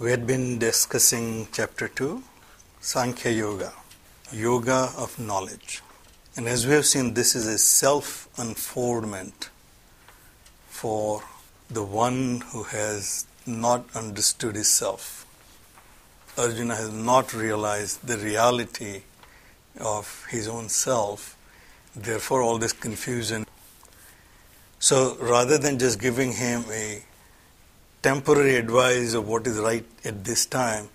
We had been discussing chapter 2, Sankhya Yoga, Yoga of Knowledge. And as we have seen, this is a self unfoldment for the one who has not understood his self. Arjuna has not realized the reality of his own self, therefore, all this confusion. So, rather than just giving him a temporary advice of what is right at this time,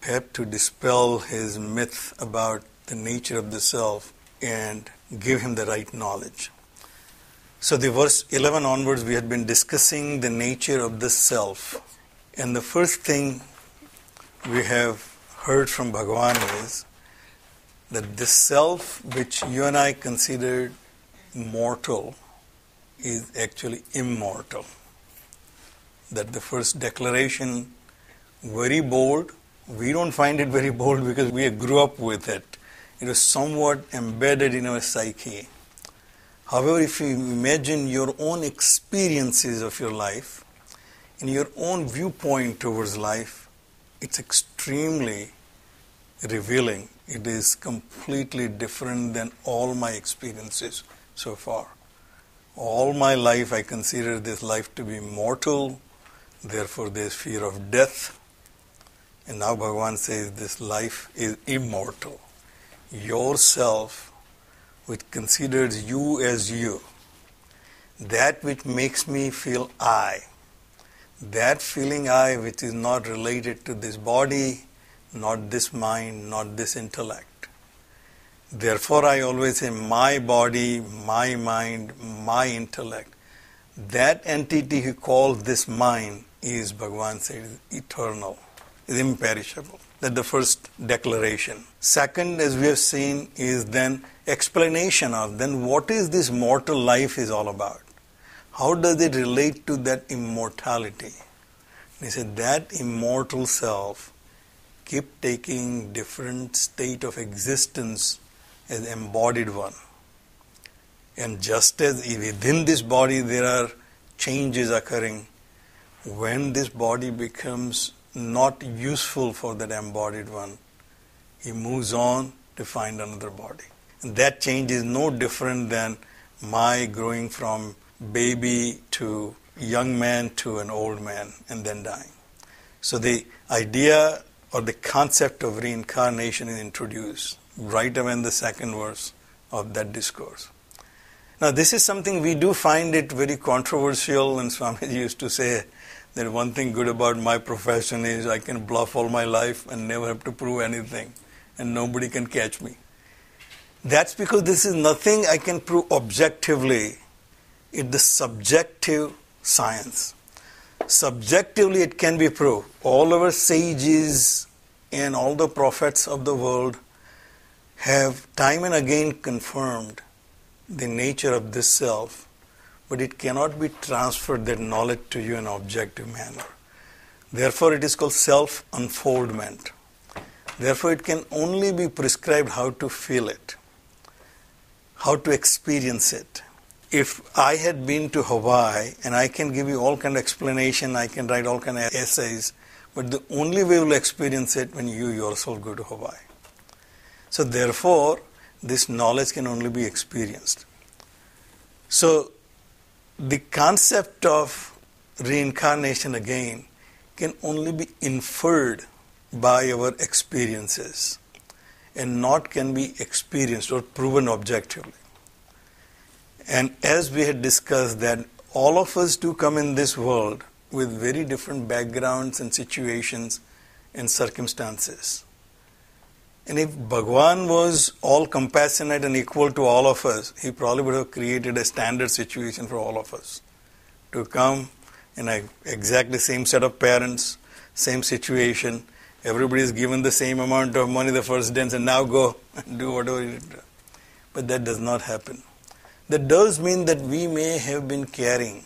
perhaps to dispel his myth about the nature of the self and give him the right knowledge. So, the verse 11 onwards, we had been discussing the nature of the self. And the first thing we have heard from Bhagavan is that this self, which you and I considered mortal, is actually immortal that the first declaration very bold. We don't find it very bold because we grew up with it. It was somewhat embedded in our psyche. However, if you imagine your own experiences of your life and your own viewpoint towards life, it's extremely revealing. It is completely different than all my experiences so far. All my life, I consider this life to be mortal, Therefore, there is fear of death. And now Bhagavan says this life is immortal. Yourself, which considers you as you, that which makes me feel I, that feeling I which is not related to this body, not this mind, not this intellect. Therefore, I always say my body, my mind, my intellect. That entity he calls this mind is, Bhagavan said, eternal, is imperishable. That the first declaration. Second, as we have seen, is then explanation of then what is this mortal life is all about. How does it relate to that immortality? And he said that immortal self keep taking different state of existence as embodied one. And just as within this body there are changes occurring, when this body becomes not useful for that embodied one, he moves on to find another body. And that change is no different than my growing from baby to young man to an old man and then dying. So the idea or the concept of reincarnation is introduced right away in the second verse of that discourse. Now, this is something we do find it very controversial, and Swamiji used to say that one thing good about my profession is I can bluff all my life and never have to prove anything, and nobody can catch me. That's because this is nothing I can prove objectively. It's the subjective science. Subjectively, it can be proved. All our sages and all the prophets of the world have time and again confirmed the nature of this self but it cannot be transferred that knowledge to you in an objective manner. Therefore, it is called self unfoldment. Therefore, it can only be prescribed how to feel it, how to experience it. If I had been to Hawaii and I can give you all kind of explanation, I can write all kind of essays, but the only way you will experience it when you yourself go to Hawaii. So therefore, this knowledge can only be experienced. So the concept of reincarnation again can only be inferred by our experiences and not can be experienced or proven objectively. And as we had discussed that all of us do come in this world with very different backgrounds and situations and circumstances. And if Bhagwan was all compassionate and equal to all of us, he probably would have created a standard situation for all of us to come in a exactly same set of parents, same situation. Everybody is given the same amount of money the first day and now go and do whatever you do. But that does not happen. That does mean that we may have been carrying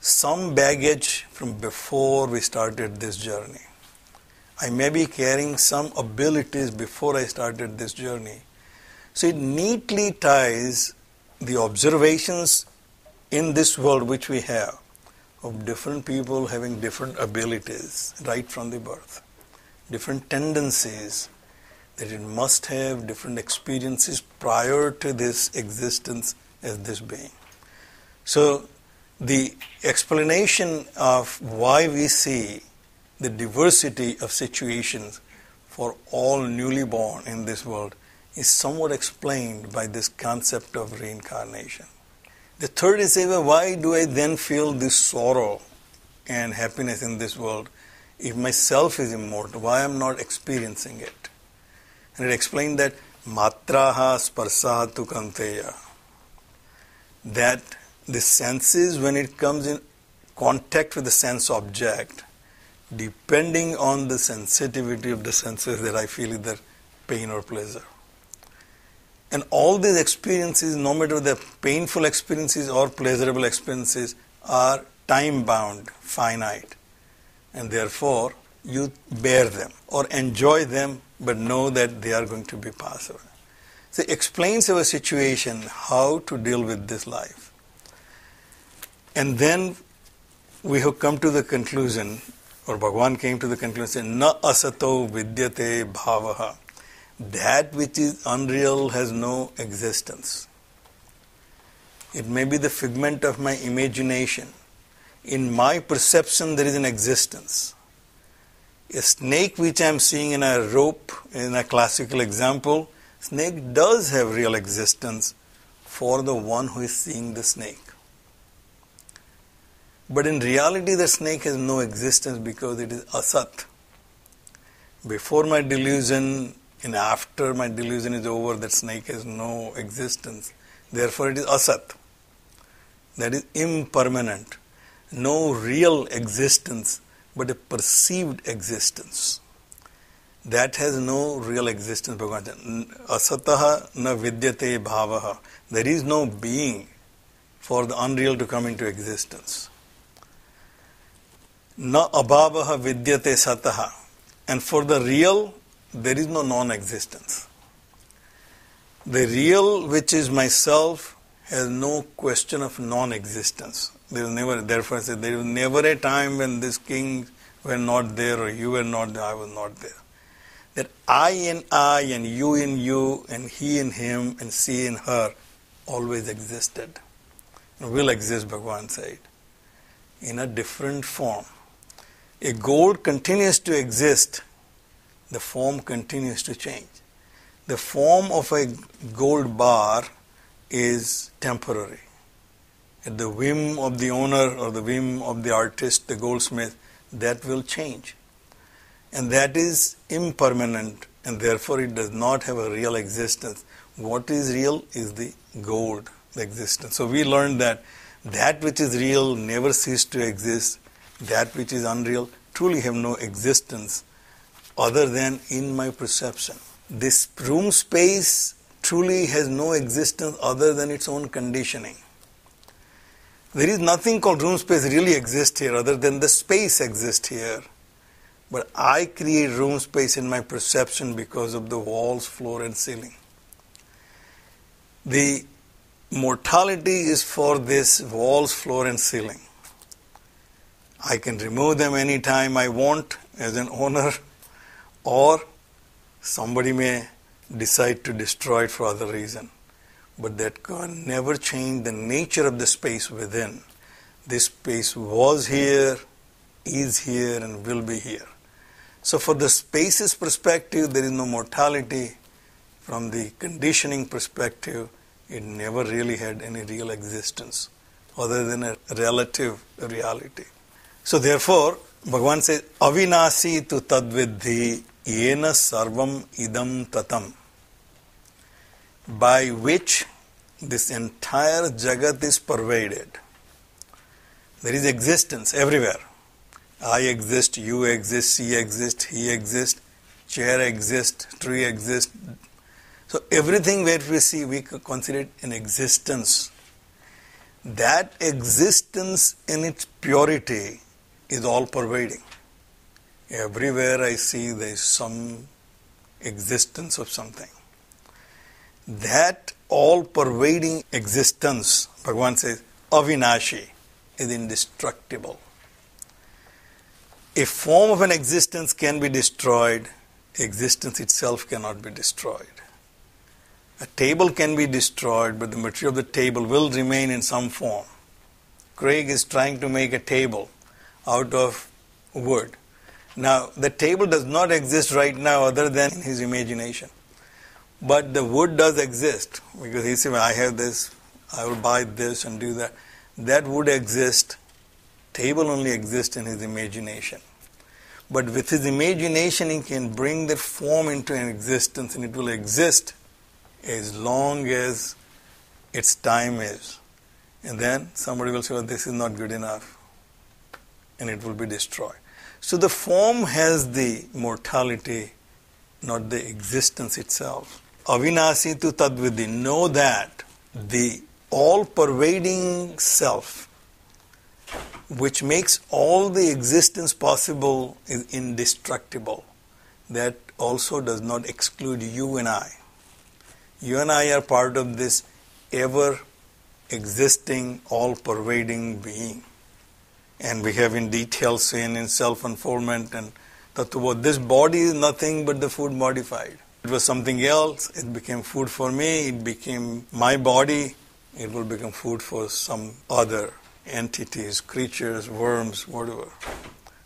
some baggage from before we started this journey. I may be carrying some abilities before I started this journey. So it neatly ties the observations in this world which we have of different people having different abilities right from the birth, different tendencies that it must have different experiences prior to this existence as this being. So the explanation of why we see the diversity of situations for all newly born in this world is somewhat explained by this concept of reincarnation. The third is why do I then feel this sorrow and happiness in this world if myself is immortal? Why am I not experiencing it? And it explained that matraha sparsatu kanteya. That the senses, when it comes in contact with the sense object, depending on the sensitivity of the senses that I feel either pain or pleasure. And all these experiences, no matter the painful experiences or pleasurable experiences, are time bound, finite. And therefore, you bear them or enjoy them, but know that they are going to be passed away. So it explains our situation, how to deal with this life. And then we have come to the conclusion, or Bhagavan came to the conclusion, na asato vidyate bhavaha that which is unreal has no existence. It may be the figment of my imagination. In my perception, there is an existence. A snake which I am seeing in a rope, in a classical example, snake does have real existence for the one who is seeing the snake. But in reality, the snake has no existence because it is asat. Before my delusion, and after my delusion is over, that snake has no existence. Therefore, it is asat. That is impermanent. No real existence, but a perceived existence. That has no real existence. Bhagavan Asataha na vidyate bhavaha. There is no being for the unreal to come into existence. Na abhavaha vidyate sataha. And for the real, there is no non existence. The real, which is myself, has no question of non existence. There is never, therefore, I say, there is never a time when this king were not there or you were not there, I was not there. That I and I and you in you and he in him and she in her always existed. And will exist, Bhagavan said, in a different form. A gold continues to exist the form continues to change. The form of a gold bar is temporary. At the whim of the owner or the whim of the artist, the goldsmith, that will change. And that is impermanent and therefore it does not have a real existence. What is real is the gold, the existence. So we learned that that which is real never ceases to exist, that which is unreal truly have no existence other than in my perception. This room space truly has no existence other than its own conditioning. There is nothing called room space really exists here other than the space exists here. But I create room space in my perception because of the walls, floor, and ceiling. The mortality is for this walls, floor, and ceiling. I can remove them anytime I want as an owner or somebody may decide to destroy it for other reason. But that can never change the nature of the space within. This space was here, is here, and will be here. So, for the space's perspective, there is no mortality. From the conditioning perspective, it never really had any real existence other than a relative reality. So, therefore, Bhagavan says, Avinasi tu tadvidhi yena sarvam idam tatam, by which this entire jagat is pervaded. There is existence everywhere. I exist, you exist, she exists, he exists, chair exists, tree exists. So everything where we see, we consider it an existence. That existence in its purity is all pervading. Everywhere I see there is some existence of something. That all pervading existence, Bhagavan says, avinashi, is indestructible. A form of an existence can be destroyed, existence itself cannot be destroyed. A table can be destroyed, but the material of the table will remain in some form. Craig is trying to make a table out of wood. Now, the table does not exist right now other than in his imagination. But the wood does exist because he said, I have this, I will buy this and do that. That would exist. Table only exists in his imagination. But with his imagination, he can bring that form into an existence and it will exist as long as its time is. And then somebody will say, well, this is not good enough. And it will be destroyed. So the form has the mortality, not the existence itself. Avinasi tu tadvidhi. Know that the all pervading self, which makes all the existence possible, is indestructible. That also does not exclude you and I. You and I are part of this ever existing, all pervading being. And we have in detail seen in self unfoldment and Tattva. This body is nothing but the food modified. It was something else, it became food for me, it became my body, it will become food for some other entities, creatures, worms, whatever.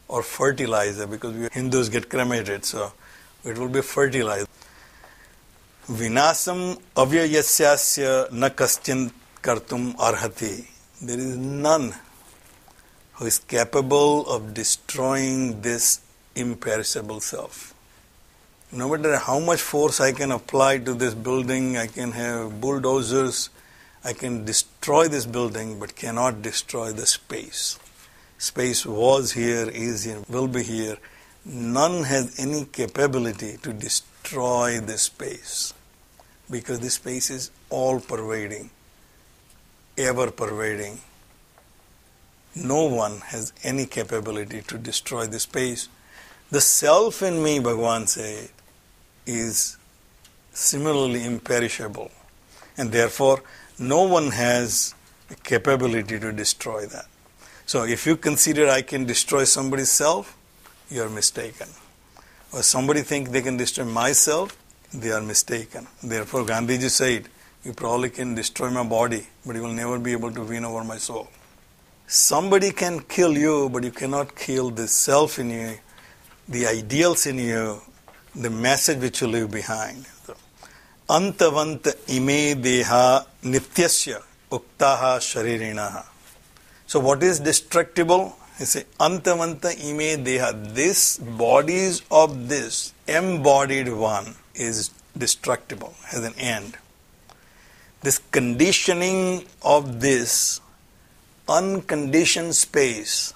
Or fertilizer, because we Hindus get cremated, so it will be fertilizer. Vinasam avyayasyasya na kaschin kartum arhati. There is none who is capable of destroying this imperishable self. No matter how much force I can apply to this building, I can have bulldozers, I can destroy this building, but cannot destroy the space. Space was here, is here, will be here. None has any capability to destroy this space because this space is all pervading, ever pervading. No one has any capability to destroy the space. The self in me, Bhagavan said, is similarly imperishable, and therefore no one has a capability to destroy that. So if you consider I can destroy somebody's self, you are mistaken. Or somebody think they can destroy myself, they are mistaken. Therefore Gandhiji said, you probably can destroy my body, but you will never be able to win over my soul. Somebody can kill you, but you cannot kill the self in you, the ideals in you, the message which you leave behind. Ime deha nityasya uktaha sharirinaha. So what is destructible? He say antavanta ime deha. This bodies of this embodied one is destructible, has an end. This conditioning of this unconditioned space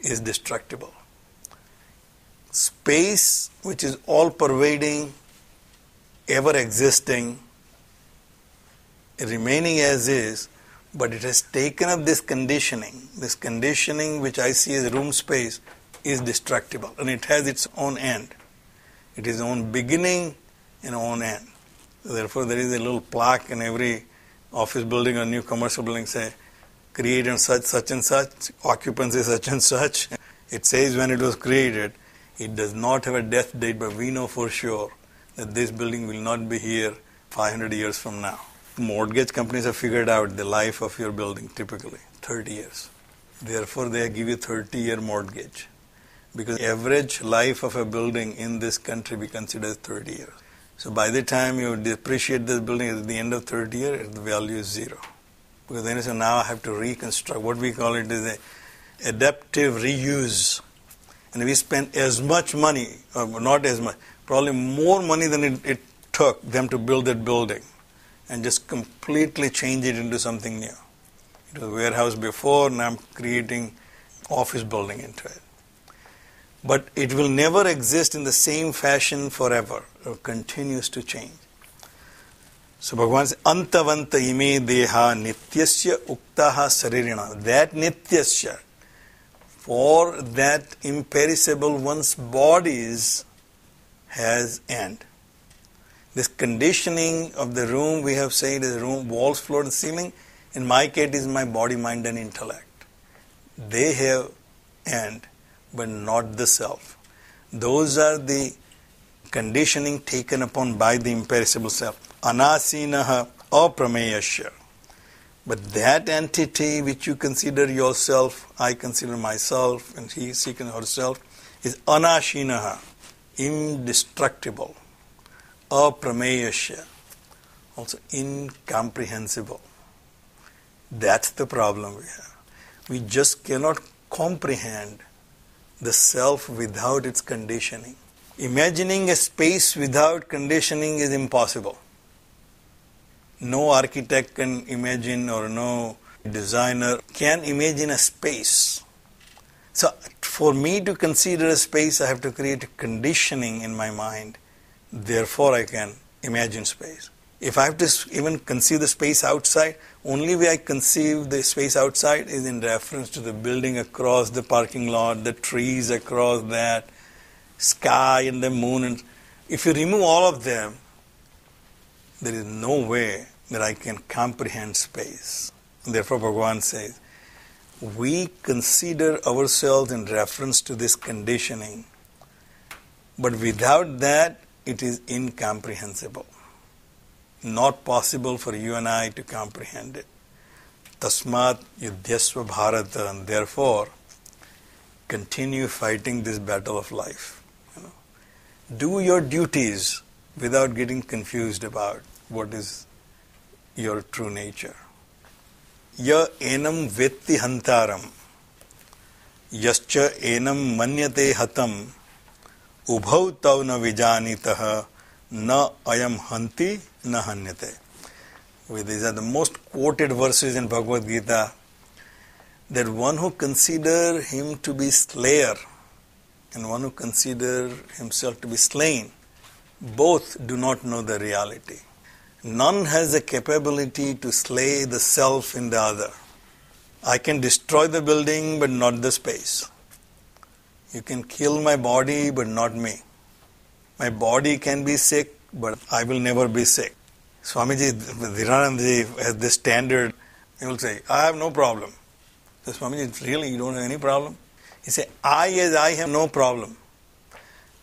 is destructible space which is all pervading, ever existing, remaining as is, but it has taken up this conditioning. This conditioning, which I see as room space, is destructible and it has its own end. It is own beginning and own end. Therefore, there is a little plaque in every office building or new commercial building say, create and such, such and such, occupancy such and such. It says when it was created, it does not have a death date, but we know for sure that this building will not be here 500 years from now. Mortgage companies have figured out the life of your building typically 30 years. Therefore, they give you 30 year mortgage because average life of a building in this country we consider 30 years. So by the time you depreciate this building at the end of 30 years, the value is zero. Because then say, now I have to reconstruct. What we call it is a adaptive reuse. And we spend as much money, or not as much, probably more money than it, it took them to build that building and just completely change it into something new. It was a warehouse before, now I'm creating office building into it. But it will never exist in the same fashion forever. It continues to change. So Bhagavan says, Antavanta ime deha nityasya uktaha saririna. That nityasya, for that imperishable one's bodies has end. This conditioning of the room, we have said, is room, walls, floor, and ceiling. In my case, is my body, mind, and intellect. They have end, but not the self. Those are the conditioning taken upon by the imperishable self. Anasinaha aprameyasya. But that entity which you consider yourself, I consider myself, and he seeking herself, is anashinaha, indestructible aprameyasya, also incomprehensible. That's the problem we have. We just cannot comprehend the self without its conditioning. Imagining a space without conditioning is impossible. No architect can imagine, or no designer can imagine a space. So, for me to consider a space, I have to create conditioning in my mind Therefore, I can imagine space. If I have to even conceive the space outside, only way I conceive the space outside is in reference to the building across the parking lot, the trees across that, sky and the moon. And if you remove all of them, there is no way that I can comprehend space. Therefore, Bhagavan says, we consider ourselves in reference to this conditioning, but without that, it is incomprehensible. Not possible for you and I to comprehend it. Tasmat yudhyasva bharata, and therefore continue fighting this battle of life. You know. Do your duties without getting confused about what is your true nature. Ya enam vetti hantaram, yascha enam manyate hatam, ubhau tau na vijanitaha, na ayam hanti na hanyate. These are the most quoted verses in Bhagavad Gita that one who consider him to be slayer and one who consider himself to be slain both do not know the reality none has the capability to slay the self in the other i can destroy the building but not the space you can kill my body, but not me. My body can be sick, but I will never be sick. Swamiji, Dhiranandji has this standard. He will say, I have no problem. So Swamiji, really, you don't have any problem? He say, I as I have no problem.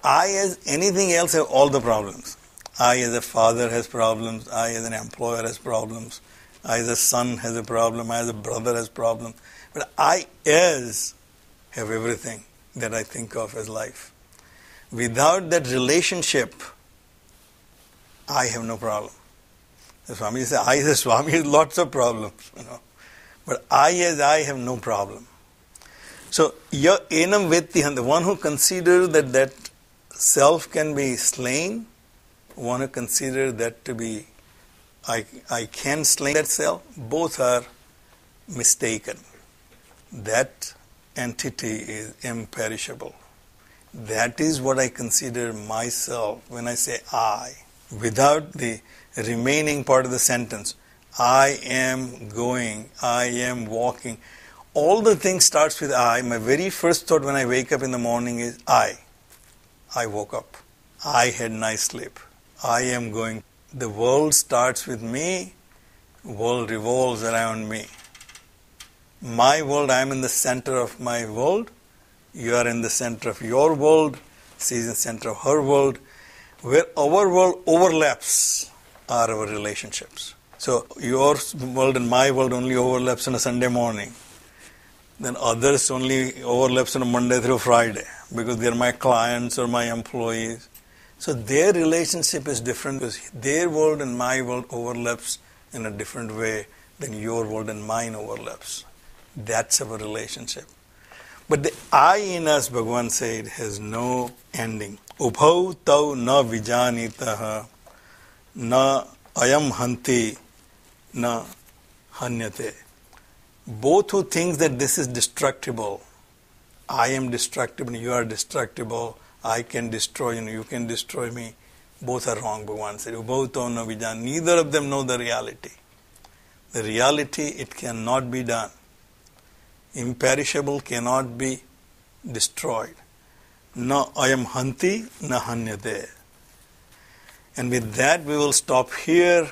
I as anything else have all the problems. I as a father has problems. I as an employer has problems. I as a son has a problem. I as a brother has problems. But I as have everything that I think of as life. Without that relationship, I have no problem. The Swami says, I as Swami has lots of problems, you know. But I as I have no problem. So, ya enam vetti the one who considers that that self can be slain, one who consider that to be, I, I can slay that self, both are mistaken. That entity is imperishable. That is what I consider myself when I say I. Without the remaining part of the sentence, I am going, I am walking. All the things starts with I. My very first thought when I wake up in the morning is I. I woke up. I had nice sleep. I am going. The world starts with me. World revolves around me my world, I am in the center of my world, you are in the center of your world, she is in the center of her world. Where our world overlaps are our relationships. So your world and my world only overlaps on a Sunday morning. Then others only overlaps on Monday through Friday because they are my clients or my employees. So their relationship is different because their world and my world overlaps in a different way than your world and mine overlaps. That's our relationship. But the I in us, Bhagavan said, has no ending. Ubhau tau na vijanitaha na ayam hanti na hanyate. Both who think that this is destructible, I am destructible, you are destructible, I can destroy you, you can destroy me, both are wrong, Bhagavan said. Ubhau tau na vijan. Neither of them know the reality. The reality, it cannot be done. Imperishable cannot be destroyed. Na ayam hanti, na hanyate. And with that, we will stop here.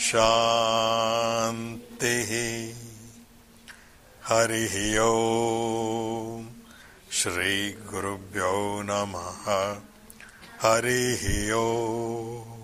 शान्तिः हरिः ॐ श्रीगुरुभ्यो नमः। हरि ॐ